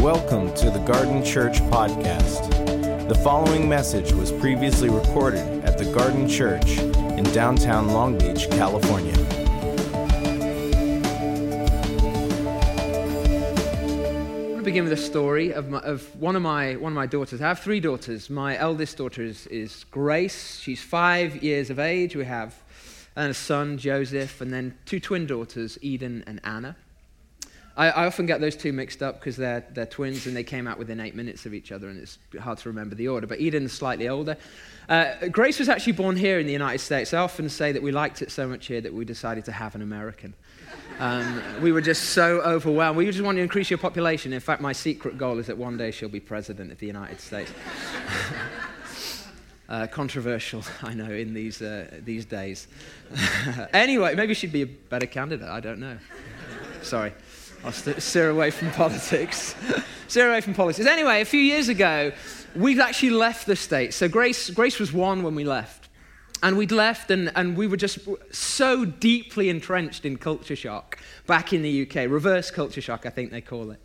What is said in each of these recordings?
Welcome to the Garden Church Podcast. The following message was previously recorded at the Garden Church in downtown Long Beach, California. I want to begin with a story of, my, of one, of my, one of my daughters. I have three daughters. My eldest daughter is, is Grace. She's five years of age. We have a son, Joseph, and then two twin daughters, Eden and Anna. I, I often get those two mixed up because they're, they're twins and they came out within eight minutes of each other, and it's hard to remember the order. But Eden's slightly older. Uh, Grace was actually born here in the United States. I often say that we liked it so much here that we decided to have an American. Um, we were just so overwhelmed. We just wanted to increase your population. In fact, my secret goal is that one day she'll be president of the United States. uh, controversial, I know, in these, uh, these days. anyway, maybe she'd be a better candidate. I don't know. Sorry. I'll st- steer away from politics. steer away from politics. Anyway, a few years ago, we'd actually left the States. So Grace, Grace was one when we left. And we'd left, and, and we were just so deeply entrenched in culture shock back in the UK. Reverse culture shock, I think they call it.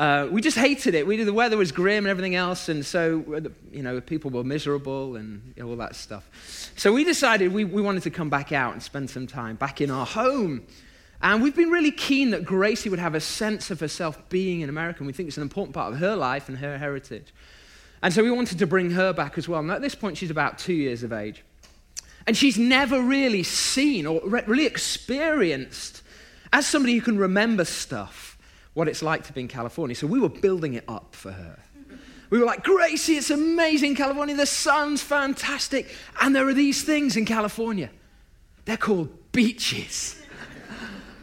Uh, we just hated it. We, the weather was grim and everything else, and so you know people were miserable and all that stuff. So we decided we, we wanted to come back out and spend some time back in our home. And we've been really keen that Gracie would have a sense of herself being an American. We think it's an important part of her life and her heritage. And so we wanted to bring her back as well. And at this point, she's about two years of age. And she's never really seen or really experienced, as somebody who can remember stuff, what it's like to be in California. So we were building it up for her. We were like, Gracie, it's amazing, California. The sun's fantastic. And there are these things in California. They're called beaches.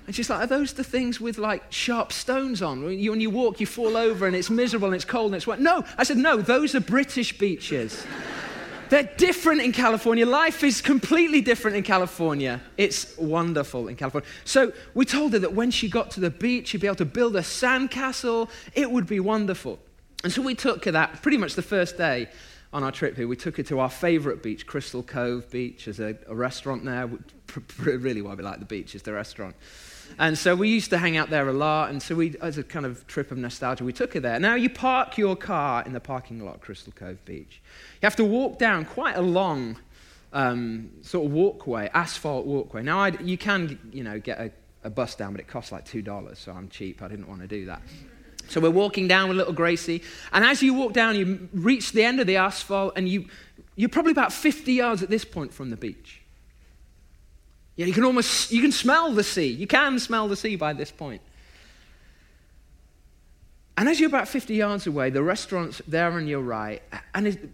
And she's like, Are those the things with like sharp stones on? When you, when you walk, you fall over and it's miserable and it's cold and it's wet. No, I said, No, those are British beaches. They're different in California. Life is completely different in California. It's wonderful in California. So we told her that when she got to the beach, she'd be able to build a sandcastle. It would be wonderful. And so we took her that pretty much the first day on our trip here. We took her to our favorite beach, Crystal Cove Beach. There's a, a restaurant there. Really, why we like the beach is the restaurant. And so we used to hang out there a lot. And so we, as a kind of trip of nostalgia, we took her there. Now you park your car in the parking lot, Crystal Cove Beach. You have to walk down quite a long um, sort of walkway, asphalt walkway. Now I'd, you can, you know, get a, a bus down, but it costs like two dollars. So I'm cheap. I didn't want to do that. So we're walking down with little Gracie, and as you walk down, you reach the end of the asphalt, and you, you're probably about 50 yards at this point from the beach. Yeah, you can almost you can smell the sea. You can smell the sea by this point. And as you're about 50 yards away, the restaurant's there on your right, and it,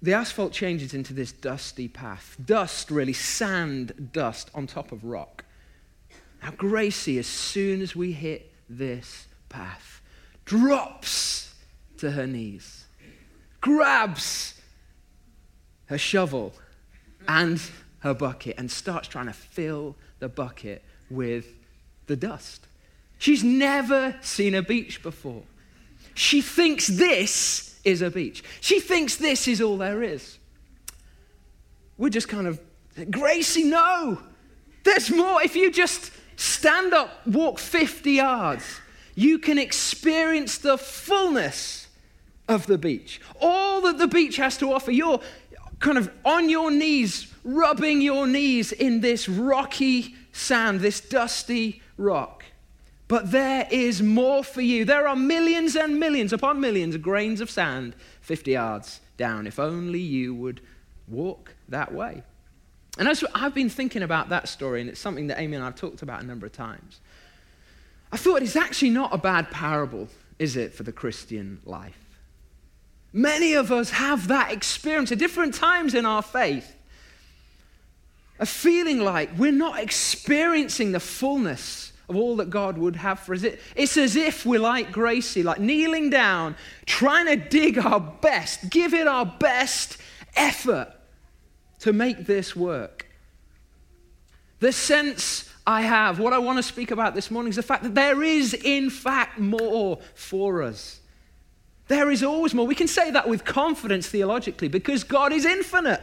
the asphalt changes into this dusty path. Dust, really, sand dust on top of rock. Now, Gracie, as soon as we hit this path, drops to her knees, grabs her shovel, and her bucket and starts trying to fill the bucket with the dust. She's never seen a beach before. She thinks this is a beach. She thinks this is all there is. We're just kind of, Gracie, no, there's more. If you just stand up, walk 50 yards, you can experience the fullness of the beach. All that the beach has to offer. You're kind of on your knees rubbing your knees in this rocky sand, this dusty rock. But there is more for you. There are millions and millions upon millions of grains of sand 50 yards down. If only you would walk that way. And as I've been thinking about that story, and it's something that Amy and I have talked about a number of times, I thought it's actually not a bad parable, is it, for the Christian life? Many of us have that experience at different times in our faith of feeling like we're not experiencing the fullness of all that God would have for us. It's as if we're like Gracie, like kneeling down, trying to dig our best, give it our best effort to make this work. The sense I have, what I want to speak about this morning is the fact that there is, in fact, more for us. There is always more. We can say that with confidence theologically because God is infinite.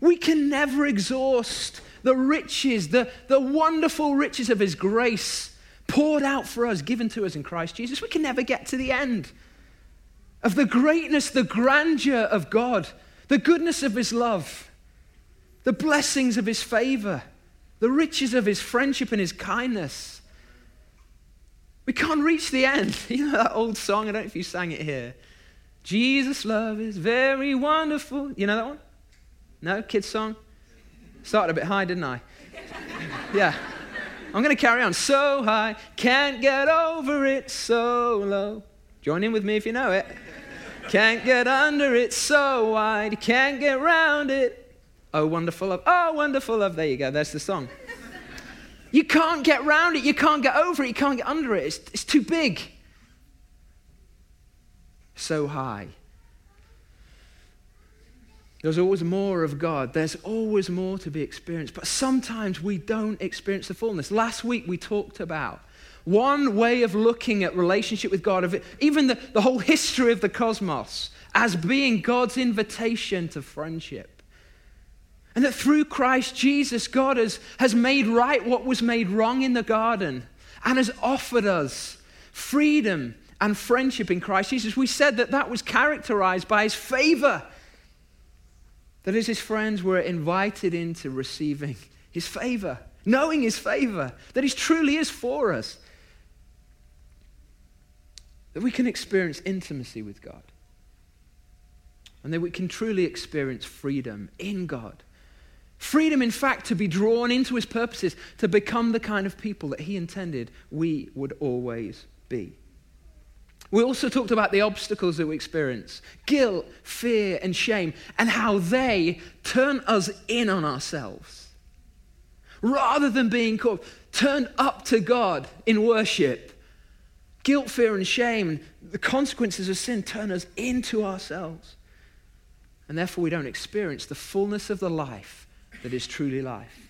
We can never exhaust the riches, the, the wonderful riches of His grace poured out for us, given to us in Christ Jesus. We can never get to the end of the greatness, the grandeur of God, the goodness of His love, the blessings of His favor, the riches of His friendship and His kindness. We can't reach the end. You know that old song? I don't know if you sang it here. Jesus' love is very wonderful. You know that one? No? Kids' song? Started a bit high, didn't I? yeah. I'm going to carry on. So high, can't get over it so low. Join in with me if you know it. Can't get under it so wide, can't get round it. Oh, wonderful love. Oh, wonderful love. There you go. There's the song. You can't get round it. You can't get over it. You can't get under it. It's, it's too big. So high. There's always more of God. There's always more to be experienced. But sometimes we don't experience the fullness. Last week we talked about one way of looking at relationship with God, of even the, the whole history of the cosmos, as being God's invitation to friendship. And that through Christ Jesus, God has, has made right what was made wrong in the garden and has offered us freedom and friendship in Christ Jesus. We said that that was characterized by his favor that as his friends were invited into receiving his favor, knowing his favor, that he truly is for us, that we can experience intimacy with God, and that we can truly experience freedom in God. Freedom, in fact, to be drawn into his purposes, to become the kind of people that he intended we would always be. We also talked about the obstacles that we experience guilt, fear, and shame, and how they turn us in on ourselves. Rather than being called, turned up to God in worship, guilt, fear, and shame, the consequences of sin turn us into ourselves. And therefore, we don't experience the fullness of the life that is truly life.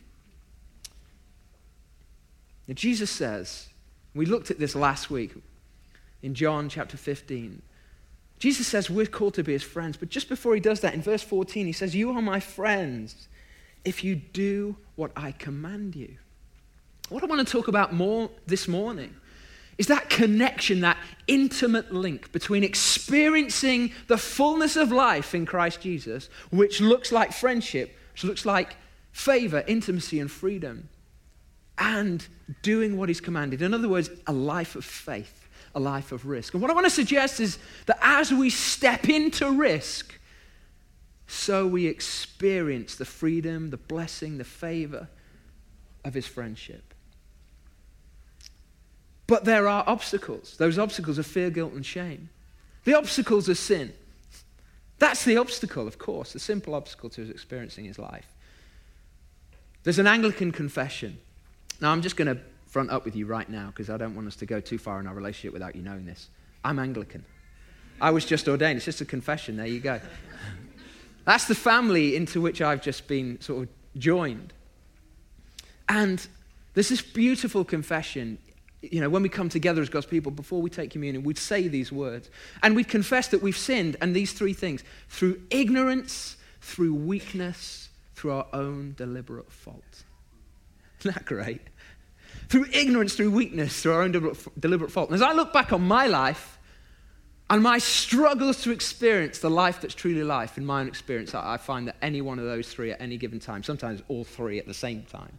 Now, Jesus says, we looked at this last week, in John chapter 15. Jesus says we're called to be his friends, but just before he does that, in verse 14, he says, You are my friends if you do what I command you. What I want to talk about more this morning is that connection, that intimate link between experiencing the fullness of life in Christ Jesus, which looks like friendship, which looks like favor, intimacy, and freedom, and doing what he's commanded. In other words, a life of faith a life of risk. And what I want to suggest is that as we step into risk, so we experience the freedom, the blessing, the favor of his friendship. But there are obstacles. Those obstacles are fear, guilt, and shame. The obstacles are sin. That's the obstacle, of course, the simple obstacle to his experiencing his life. There's an Anglican confession. Now, I'm just going to front up with you right now because I don't want us to go too far in our relationship without you knowing this. I'm Anglican. I was just ordained. It's just a confession. There you go. That's the family into which I've just been sort of joined. And there's this beautiful confession. You know, when we come together as God's people, before we take communion, we'd say these words. And we'd confess that we've sinned, and these three things through ignorance, through weakness, through our own deliberate fault. Isn't that great? Through ignorance, through weakness, through our own deliberate, fault. And as I look back on my life and my struggles to experience the life that's truly life, in my own experience, I find that any one of those three at any given time, sometimes all three at the same time,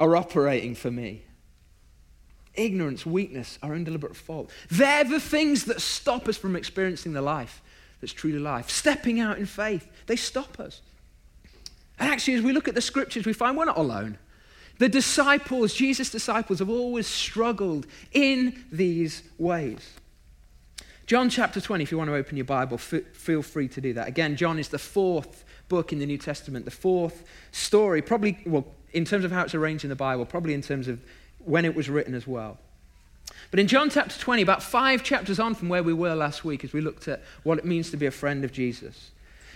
are operating for me. Ignorance, weakness, our own deliberate fault. They're the things that stop us from experiencing the life that's truly life. Stepping out in faith, they stop us. And actually, as we look at the scriptures, we find we're not alone. The disciples, Jesus' disciples, have always struggled in these ways. John chapter 20, if you want to open your Bible, f- feel free to do that. Again, John is the fourth book in the New Testament, the fourth story, probably, well, in terms of how it's arranged in the Bible, probably in terms of when it was written as well. But in John chapter 20, about five chapters on from where we were last week, as we looked at what it means to be a friend of Jesus,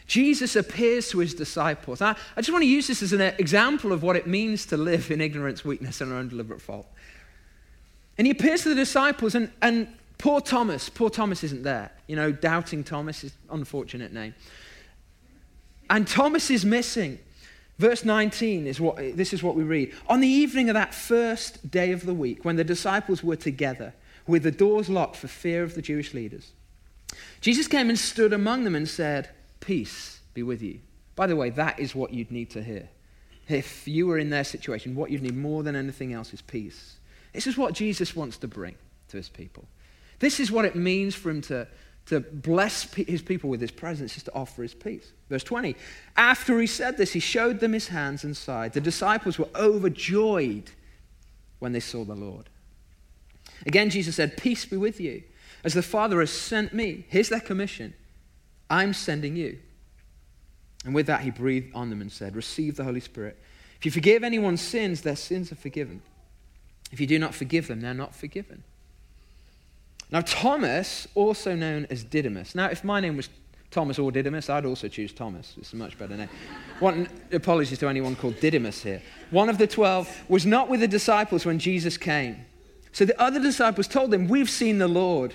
Jesus appears to his disciples. I, I just want to use this as an example of what it means to live in ignorance, weakness, and our own deliberate fault. And he appears to the disciples, and, and poor Thomas, poor Thomas isn't there. You know, doubting Thomas is unfortunate name. And Thomas is missing. Verse 19 is what this is what we read. On the evening of that first day of the week, when the disciples were together, with the doors locked for fear of the Jewish leaders, Jesus came and stood among them and said, Peace be with you. By the way, that is what you'd need to hear. If you were in their situation, what you'd need more than anything else is peace. This is what Jesus wants to bring to his people. This is what it means for him to, to bless his people with his presence, is to offer his peace. Verse 20 After he said this, he showed them his hands and side. The disciples were overjoyed when they saw the Lord. Again, Jesus said, Peace be with you. As the Father has sent me, here's their commission I'm sending you. And with that, he breathed on them and said, Receive the Holy Spirit. If you forgive anyone's sins, their sins are forgiven. If you do not forgive them, they're not forgiven. Now, Thomas, also known as Didymus. Now, if my name was Thomas or Didymus, I'd also choose Thomas. It's a much better name. One, apologies to anyone called Didymus here. One of the twelve was not with the disciples when Jesus came. So the other disciples told him, We've seen the Lord.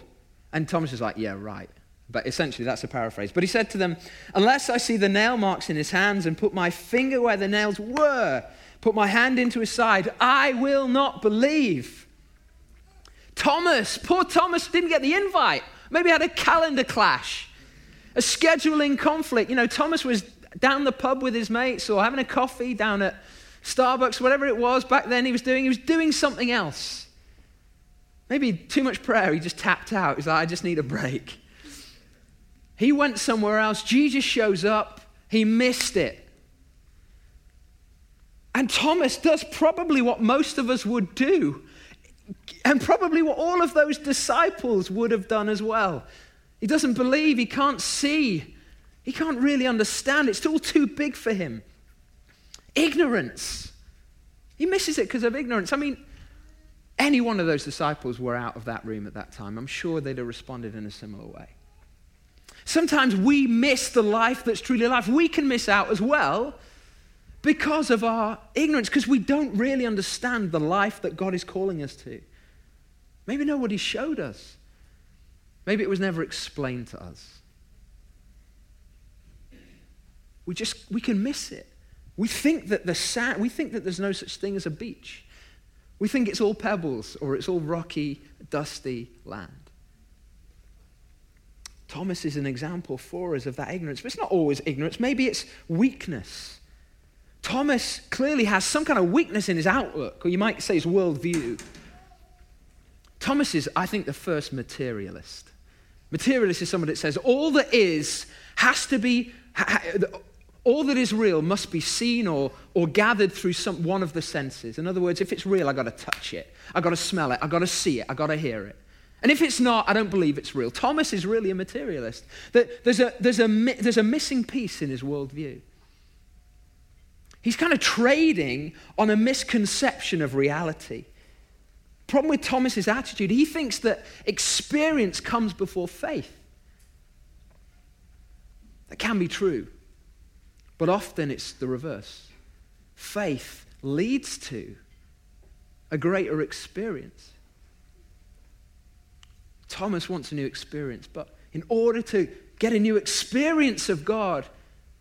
And Thomas is like, Yeah, right. But essentially, that's a paraphrase. But he said to them, Unless I see the nail marks in his hands and put my finger where the nails were, put my hand into his side, I will not believe. Thomas, poor Thomas didn't get the invite. Maybe had a calendar clash, a scheduling conflict. You know, Thomas was down the pub with his mates or having a coffee down at Starbucks, whatever it was back then he was doing. He was doing something else. Maybe too much prayer. He just tapped out. He's like, I just need a break. He went somewhere else. Jesus shows up. He missed it. And Thomas does probably what most of us would do, and probably what all of those disciples would have done as well. He doesn't believe, he can't see, he can't really understand. It's all too big for him. Ignorance. He misses it because of ignorance. I mean, any one of those disciples were out of that room at that time. I'm sure they'd have responded in a similar way. Sometimes we miss the life that's truly life. We can miss out as well because of our ignorance, because we don't really understand the life that God is calling us to. Maybe nobody showed us. Maybe it was never explained to us. We just we can miss it. We think that the sand, we think that there's no such thing as a beach. We think it's all pebbles or it's all rocky, dusty land. Thomas is an example for us of that ignorance. But it's not always ignorance, maybe it's weakness. Thomas clearly has some kind of weakness in his outlook, or you might say his worldview. Thomas is, I think, the first materialist. Materialist is someone that says all that is has to be, all that is real must be seen or, or gathered through some, one of the senses. In other words, if it's real, I've got to touch it, I've got to smell it, I've got to see it, I've got to hear it. And if it's not, I don't believe it's real. Thomas is really a materialist. There's a, there's a, there's a missing piece in his worldview. He's kind of trading on a misconception of reality. Problem with Thomas's attitude, he thinks that experience comes before faith. That can be true, but often it's the reverse. Faith leads to a greater experience. Thomas wants a new experience, but in order to get a new experience of God,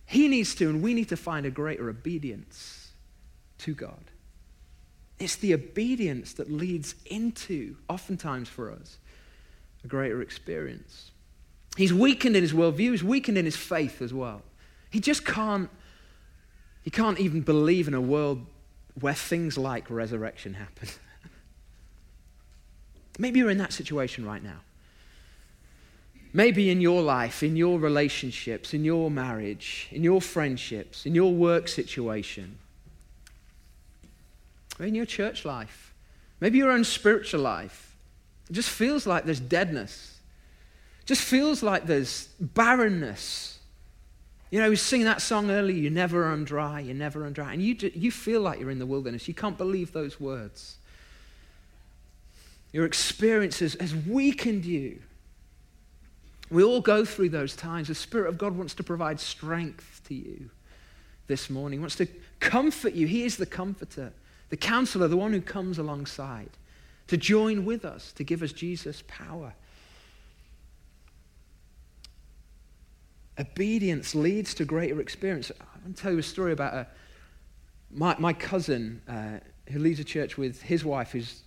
he needs to, and we need to find a greater obedience to God. It's the obedience that leads into, oftentimes for us, a greater experience. He's weakened in his worldview, he's weakened in his faith as well. He just can't, he can't even believe in a world where things like resurrection happen. Maybe you're in that situation right now. Maybe in your life, in your relationships, in your marriage, in your friendships, in your work situation, or in your church life, maybe your own spiritual life. It just feels like there's deadness. It just feels like there's barrenness. You know, we singing that song earlier, you never run dry, you never run dry. And you, you feel like you're in the wilderness. You can't believe those words. Your experiences has, weakened you. We all go through those times. The Spirit of God wants to provide strength to you this morning, he wants to comfort you. He is the comforter, the counselor, the one who comes alongside to join with us, to give us Jesus' power. Obedience leads to greater experience. I want to tell you a story about a, my, my cousin, uh, who leads a church with his wife, who's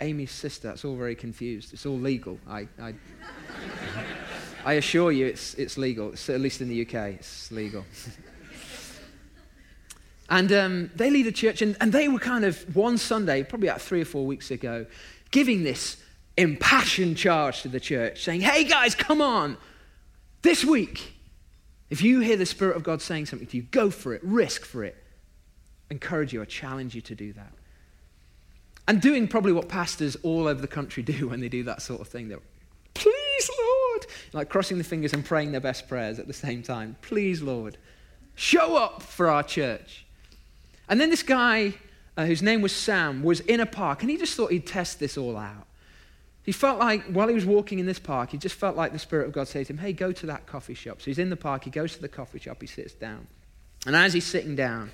Amy's sister, that's all very confused. It's all legal. I, I, I assure you it's, it's legal. It's, at least in the UK, it's legal. and um, they lead a church, and, and they were kind of one Sunday, probably about three or four weeks ago, giving this impassioned charge to the church, saying, Hey guys, come on. This week, if you hear the Spirit of God saying something to you, go for it, risk for it. Encourage you, I challenge you to do that. And doing probably what pastors all over the country do when they do that sort of thing. They're, please, Lord. Like crossing the fingers and praying their best prayers at the same time. Please, Lord. Show up for our church. And then this guy, uh, whose name was Sam, was in a park and he just thought he'd test this all out. He felt like while he was walking in this park, he just felt like the Spirit of God said to him, Hey, go to that coffee shop. So he's in the park, he goes to the coffee shop, he sits down. And as he's sitting down,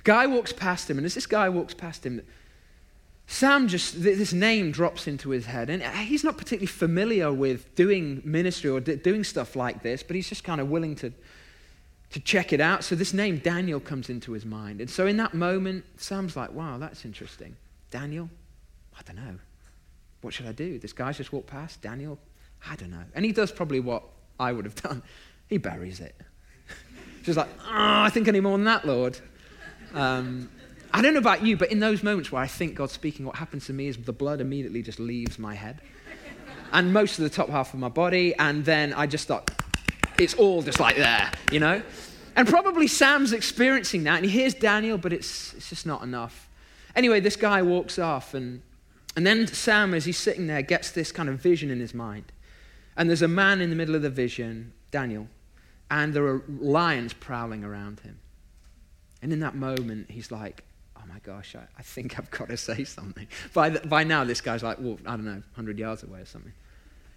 a guy walks past him, and as this guy walks past him, Sam just, this name drops into his head. And he's not particularly familiar with doing ministry or doing stuff like this, but he's just kind of willing to, to check it out. So this name, Daniel, comes into his mind. And so in that moment, Sam's like, wow, that's interesting. Daniel? I don't know. What should I do? This guy's just walked past. Daniel? I don't know. And he does probably what I would have done. He buries it. Just like, oh, I think any more than that, Lord. Um, I don't know about you, but in those moments where I think God's speaking, what happens to me is the blood immediately just leaves my head and most of the top half of my body, and then I just thought, it's all just like there, you know? And probably Sam's experiencing that, and he hears Daniel, but it's, it's just not enough. Anyway, this guy walks off, and and then Sam, as he's sitting there, gets this kind of vision in his mind. And there's a man in the middle of the vision, Daniel, and there are lions prowling around him. And in that moment, he's like, oh my gosh, I, I think I've got to say something. By, the, by now, this guy's like, well, I don't know, 100 yards away or something.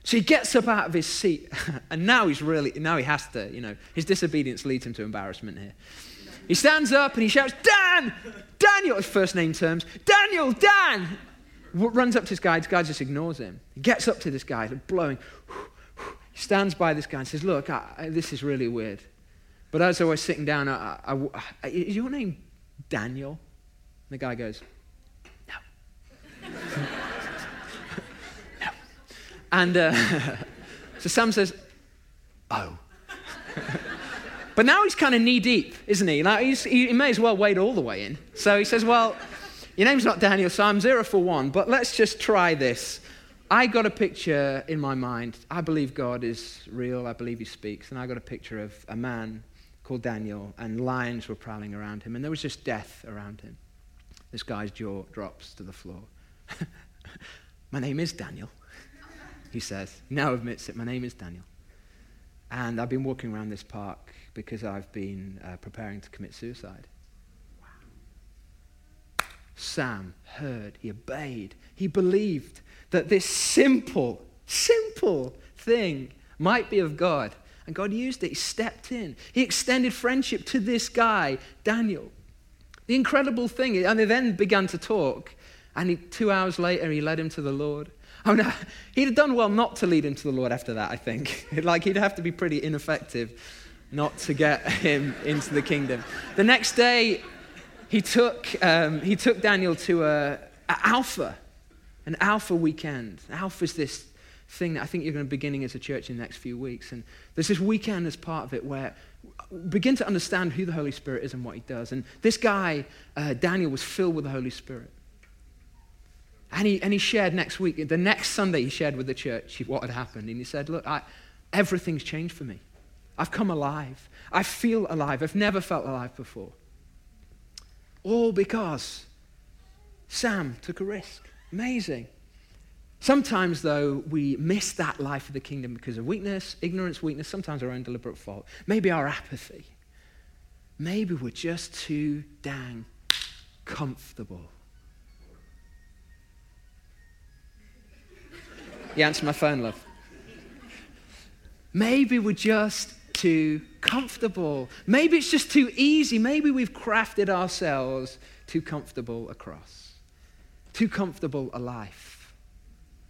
So he gets up out of his seat, and now he's really, now he has to, you know, his disobedience leads him to embarrassment here. He stands up and he shouts, Dan! Daniel, first name terms, Daniel, Dan! runs up to this guy. This guy just ignores him. He gets up to this guy, blowing. He stands by this guy and says, Look, I, I, this is really weird. But as I was sitting down, I, is your name Daniel? The guy goes, No. no. And uh, so Sam says, Oh. but now he's kind of knee deep, isn't he? Like he may as well wade all the way in. So he says, Well, your name's not Daniel, so I'm zero for one, but let's just try this. I got a picture in my mind. I believe God is real, I believe He speaks, and I got a picture of a man called Daniel, and lions were prowling around him, and there was just death around him. This guy's jaw drops to the floor. my name is Daniel, he says. He now admits it. My name is Daniel. And I've been walking around this park because I've been uh, preparing to commit suicide. Sam heard, he obeyed, he believed that this simple, simple thing might be of God. And God used it. He stepped in. He extended friendship to this guy, Daniel. The incredible thing, and they then began to talk. And he, two hours later, he led him to the Lord. Oh no, he'd have done well not to lead him to the Lord after that, I think. like he'd have to be pretty ineffective not to get him into the kingdom. The next day, he took, um, he took Daniel to a, a Alpha, an Alpha weekend. Alpha is this thing that I think you're going to be beginning as a church in the next few weeks. And there's this weekend as part of it where begin to understand who the Holy Spirit is and what he does. And this guy, uh, Daniel, was filled with the Holy Spirit. And he, and he shared next week, the next Sunday, he shared with the church what had happened. And he said, Look, I, everything's changed for me. I've come alive. I feel alive. I've never felt alive before. All because Sam took a risk. Amazing. Sometimes, though, we miss that life of the kingdom because of weakness, ignorance, weakness, sometimes our own deliberate fault. Maybe our apathy. Maybe we're just too dang comfortable. You answer my phone, love. Maybe we're just too comfortable. Maybe it's just too easy. Maybe we've crafted ourselves too comfortable a cross, too comfortable a life.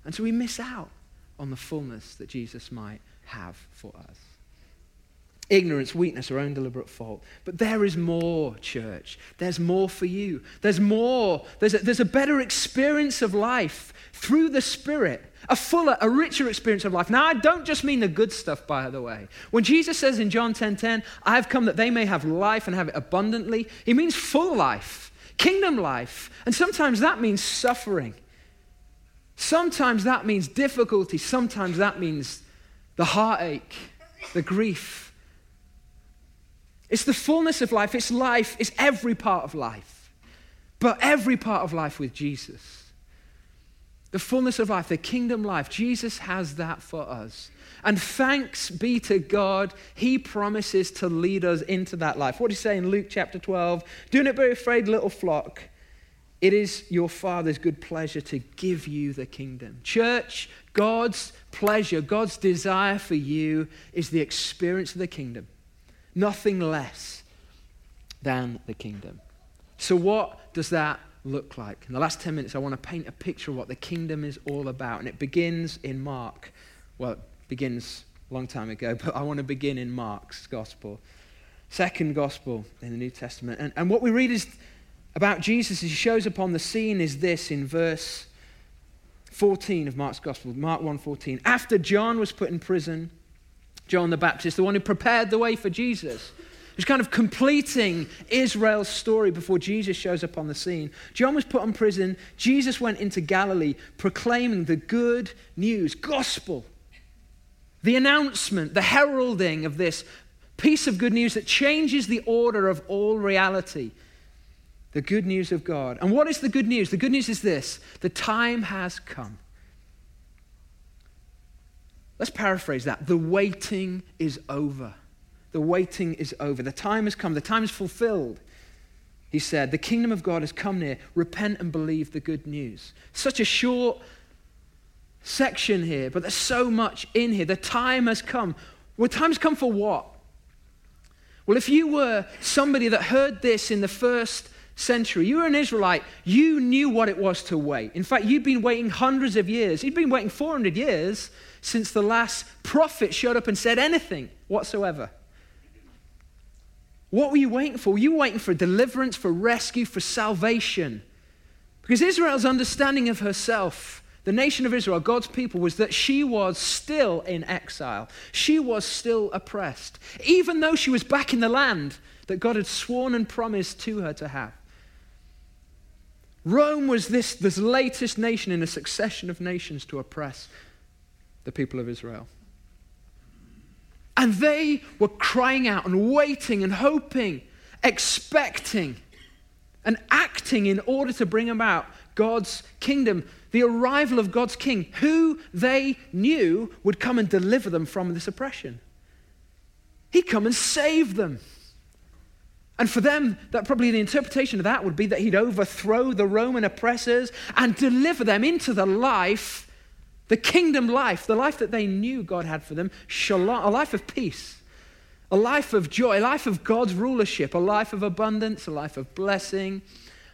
And so we miss out on the fullness that Jesus might have for us. ignorance, weakness, our own deliberate fault. But there is more, church. There's more for you. There's more. There's a, there's a better experience of life through the Spirit, a fuller, a richer experience of life. Now, I don't just mean the good stuff, by the way. When Jesus says in John 10 10, I have come that they may have life and have it abundantly, he means full life, kingdom life. And sometimes that means suffering. Sometimes that means difficulty. Sometimes that means the heartache, the grief. It's the fullness of life. It's life. It's every part of life. But every part of life with Jesus. The fullness of life, the kingdom life. Jesus has that for us. And thanks be to God, He promises to lead us into that life. What do you say in Luke chapter 12? Do not be afraid, little flock. It is your Father's good pleasure to give you the kingdom. Church, God's pleasure, God's desire for you is the experience of the kingdom nothing less than the kingdom. So, what does that look like? In the last 10 minutes, I want to paint a picture of what the kingdom is all about. And it begins in Mark. Well, it begins a long time ago, but I want to begin in Mark's gospel. Second gospel in the New Testament. And, and what we read is about Jesus as he shows upon the scene is this in verse 14 of Mark's gospel, Mark 1:14. After John was put in prison, John the Baptist, the one who prepared the way for Jesus. He's kind of completing Israel's story before Jesus shows up on the scene. John was put in prison. Jesus went into Galilee proclaiming the good news, gospel, the announcement, the heralding of this piece of good news that changes the order of all reality. The good news of God. And what is the good news? The good news is this the time has come. Let's paraphrase that. The waiting is over. The waiting is over. The time has come. The time is fulfilled. He said, The kingdom of God has come near. Repent and believe the good news. Such a short section here, but there's so much in here. The time has come. Well, time's come for what? Well, if you were somebody that heard this in the first century, you were an Israelite, you knew what it was to wait. In fact, you'd been waiting hundreds of years. You'd been waiting 400 years since the last prophet showed up and said anything whatsoever. What were you waiting for? You were waiting for deliverance, for rescue, for salvation. Because Israel's understanding of herself, the nation of Israel, God's people, was that she was still in exile. She was still oppressed, even though she was back in the land that God had sworn and promised to her to have. Rome was this, this latest nation in a succession of nations to oppress the people of Israel. And they were crying out and waiting and hoping, expecting and acting in order to bring about God's kingdom, the arrival of God's king, who they knew would come and deliver them from this oppression. He'd come and save them. And for them, that probably the interpretation of that would be that he'd overthrow the Roman oppressors and deliver them into the life the kingdom life, the life that they knew God had for them, shalom, a life of peace, a life of joy, a life of God's rulership, a life of abundance, a life of blessing,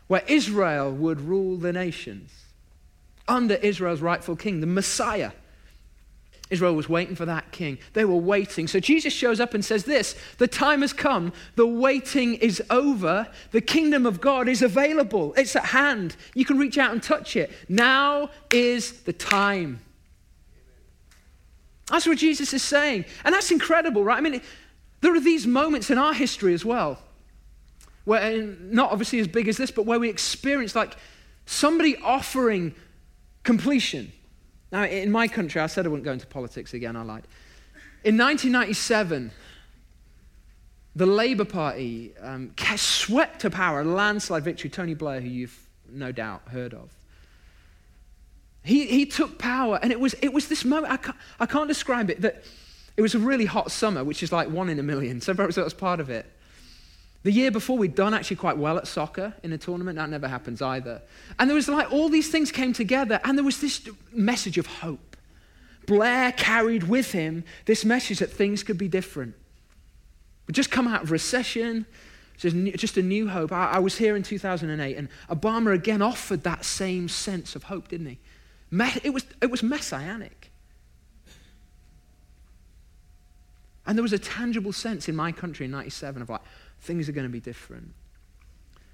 where Israel would rule the nations under Israel's rightful king, the Messiah. Israel was waiting for that king. They were waiting. So Jesus shows up and says this The time has come. The waiting is over. The kingdom of God is available. It's at hand. You can reach out and touch it. Now is the time. That's what Jesus is saying. And that's incredible, right? I mean, there are these moments in our history as well, where, not obviously as big as this, but where we experience like somebody offering completion. Now, in my country, I said I wouldn't go into politics again, I lied. In 1997, the Labour Party um, swept to power, a landslide victory. Tony Blair, who you've no doubt heard of. He, he took power, and it was, it was this moment, I can't, I can't describe it, that it was a really hot summer, which is like one in a million. So perhaps that was part of it. The year before, we'd done actually quite well at soccer in a tournament. That never happens either. And there was like all these things came together, and there was this message of hope. Blair carried with him this message that things could be different. We'd just come out of recession, just a new hope. I, was here in 2008, and Obama again offered that same sense of hope, didn't he? It was, it was messianic. And there was a tangible sense in my country in 97 of like, things are going to be different.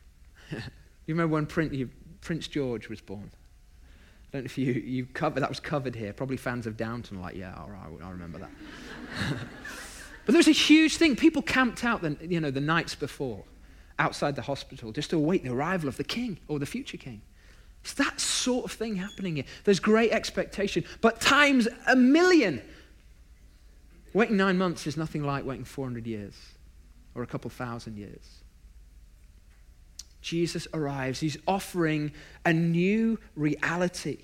you remember when Prince, Prince George was born? I don't know if you, you covered, that was covered here. Probably fans of Downton like, yeah, all right, I remember that. but there was a huge thing. People camped out the, you know, the nights before outside the hospital just to await the arrival of the king or the future king. It's that sort of thing happening here. There's great expectation, but times a million. Waiting nine months is nothing like waiting 400 years or a couple thousand years. Jesus arrives. He's offering a new reality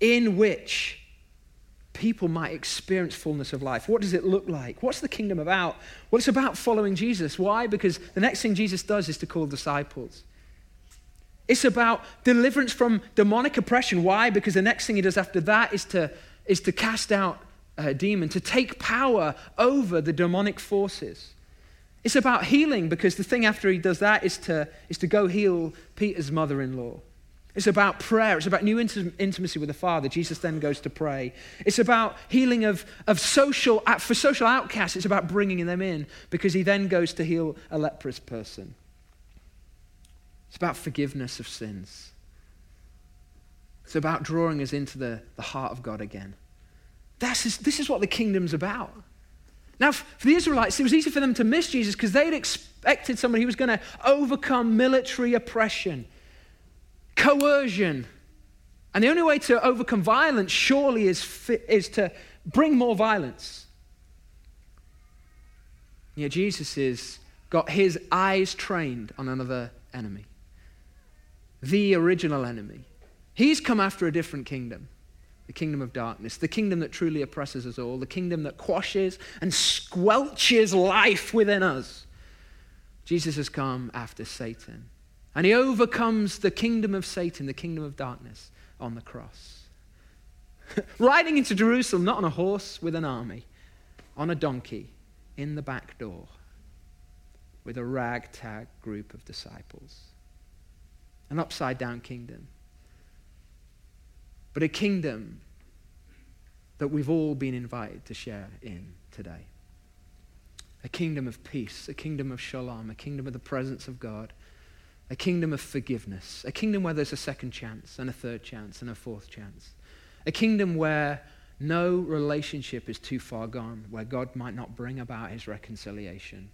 in which people might experience fullness of life. What does it look like? What's the kingdom about? Well, it's about following Jesus. Why? Because the next thing Jesus does is to call disciples. It's about deliverance from demonic oppression. Why? Because the next thing he does after that is to, is to cast out a demon, to take power over the demonic forces. It's about healing because the thing after he does that is to, is to go heal Peter's mother in law. It's about prayer. It's about new intimacy with the Father. Jesus then goes to pray. It's about healing of, of social, uh, for social outcasts. It's about bringing them in because he then goes to heal a leprous person. It's about forgiveness of sins. It's about drawing us into the, the heart of God again. That's, this is what the kingdom's about. Now, for the Israelites, it was easy for them to miss Jesus because they'd expected somebody who was going to overcome military oppression coercion. And the only way to overcome violence, surely, is, is to bring more violence. Yeah, Jesus has got his eyes trained on another enemy, the original enemy. He's come after a different kingdom the kingdom of darkness, the kingdom that truly oppresses us all, the kingdom that quashes and squelches life within us. Jesus has come after Satan. And he overcomes the kingdom of Satan, the kingdom of darkness, on the cross. Riding into Jerusalem, not on a horse with an army, on a donkey in the back door with a ragtag group of disciples. An upside down kingdom. But a kingdom that we've all been invited to share in today. A kingdom of peace, a kingdom of shalom, a kingdom of the presence of God a kingdom of forgiveness, a kingdom where there's a second chance and a third chance and a fourth chance, a kingdom where no relationship is too far gone, where God might not bring about his reconciliation.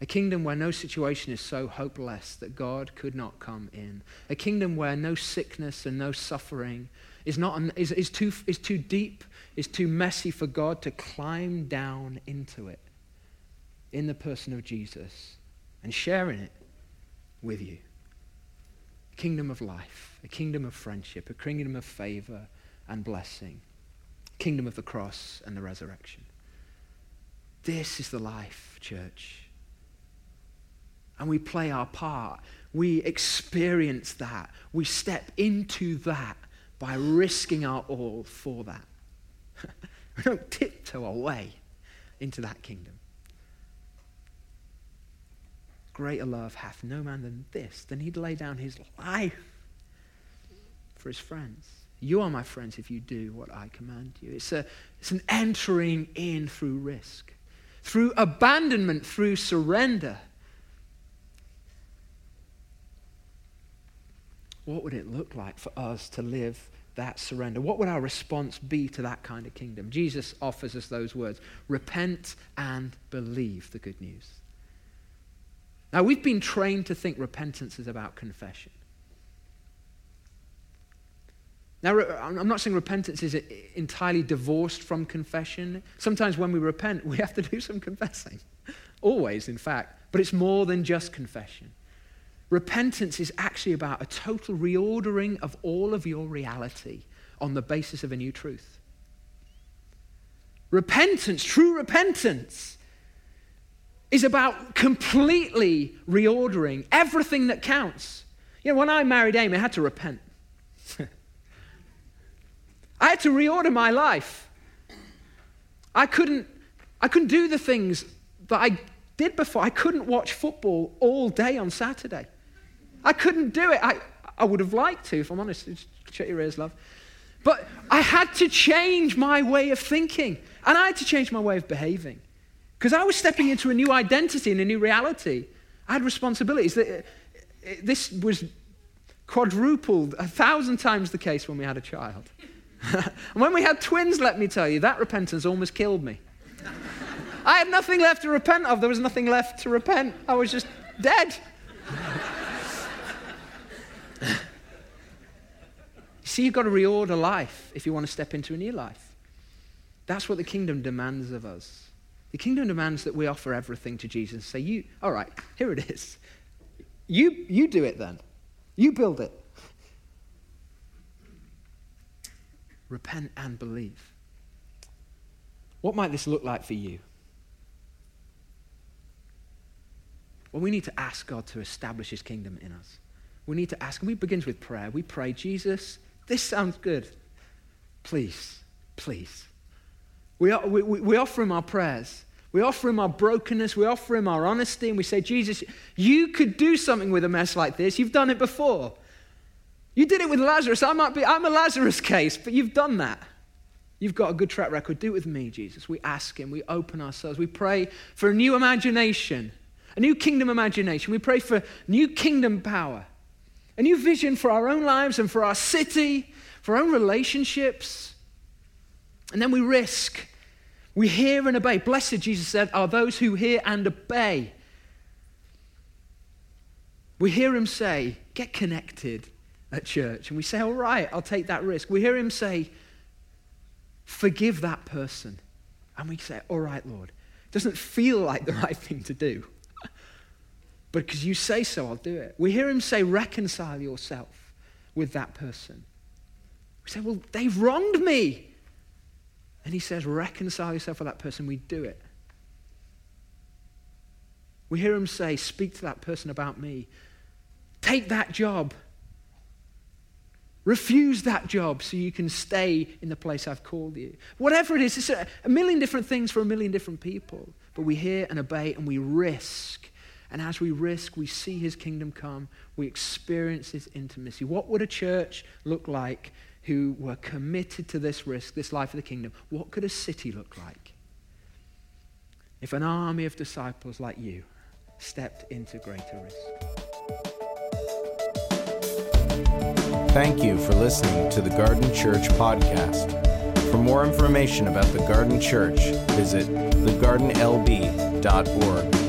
A kingdom where no situation is so hopeless that God could not come in. A kingdom where no sickness and no suffering is, not, is, is, too, is too deep, is too messy for God to climb down into it in the person of Jesus and share in it with you. A kingdom of life, a kingdom of friendship, a kingdom of favor and blessing, kingdom of the cross and the resurrection. This is the life, church. And we play our part. We experience that. We step into that by risking our all for that. we don't tiptoe away into that kingdom. Greater love hath no man than this, than he'd lay down his life for his friends. You are my friends if you do what I command you. It's, a, it's an entering in through risk, through abandonment, through surrender. What would it look like for us to live that surrender? What would our response be to that kind of kingdom? Jesus offers us those words repent and believe the good news. Now, we've been trained to think repentance is about confession. Now, I'm not saying repentance is entirely divorced from confession. Sometimes when we repent, we have to do some confessing. Always, in fact. But it's more than just confession. Repentance is actually about a total reordering of all of your reality on the basis of a new truth. Repentance, true repentance, is about completely reordering everything that counts. You know, when I married Amy, I had to repent. I had to reorder my life. I couldn't, I couldn't do the things that I did before. I couldn't watch football all day on Saturday. I couldn't do it. I, I would have liked to, if I'm honest. Shut your ears, love. But I had to change my way of thinking, and I had to change my way of behaving. Because I was stepping into a new identity and a new reality. I had responsibilities. Uh, uh, this was quadrupled, a thousand times the case when we had a child. and when we had twins, let me tell you, that repentance almost killed me. I had nothing left to repent of. There was nothing left to repent. I was just dead. See, you've got to reorder life if you want to step into a new life. That's what the kingdom demands of us. The kingdom demands that we offer everything to Jesus. Say, you, all right, here it is. You, you do it then. You build it. Repent and believe. What might this look like for you? Well, we need to ask God to establish his kingdom in us. We need to ask, and we begins with prayer. We pray, Jesus, this sounds good. Please, please. We, we, we offer him our prayers. We offer him our brokenness. We offer him our honesty. And we say, Jesus, you could do something with a mess like this. You've done it before. You did it with Lazarus. I might be, I'm a Lazarus case, but you've done that. You've got a good track record. Do it with me, Jesus. We ask him. We open ourselves. We pray for a new imagination a new kingdom imagination. We pray for new kingdom power, a new vision for our own lives and for our city, for our own relationships. And then we risk. We hear and obey. Blessed, Jesus said, are those who hear and obey. We hear him say, get connected at church. And we say, all right, I'll take that risk. We hear him say, forgive that person. And we say, all right, Lord. It doesn't feel like the right thing to do. But because you say so, I'll do it. We hear him say, reconcile yourself with that person. We say, well, they've wronged me. And he says, reconcile yourself with that person. We do it. We hear him say, speak to that person about me. Take that job. Refuse that job so you can stay in the place I've called you. Whatever it is, it's a, a million different things for a million different people. But we hear and obey and we risk and as we risk, we see his kingdom come, we experience his intimacy. What would a church look like who were committed to this risk, this life of the kingdom? What could a city look like? If an army of disciples like you stepped into greater risk. Thank you for listening to the Garden Church podcast. For more information about the Garden Church, visit thegardenlb.org.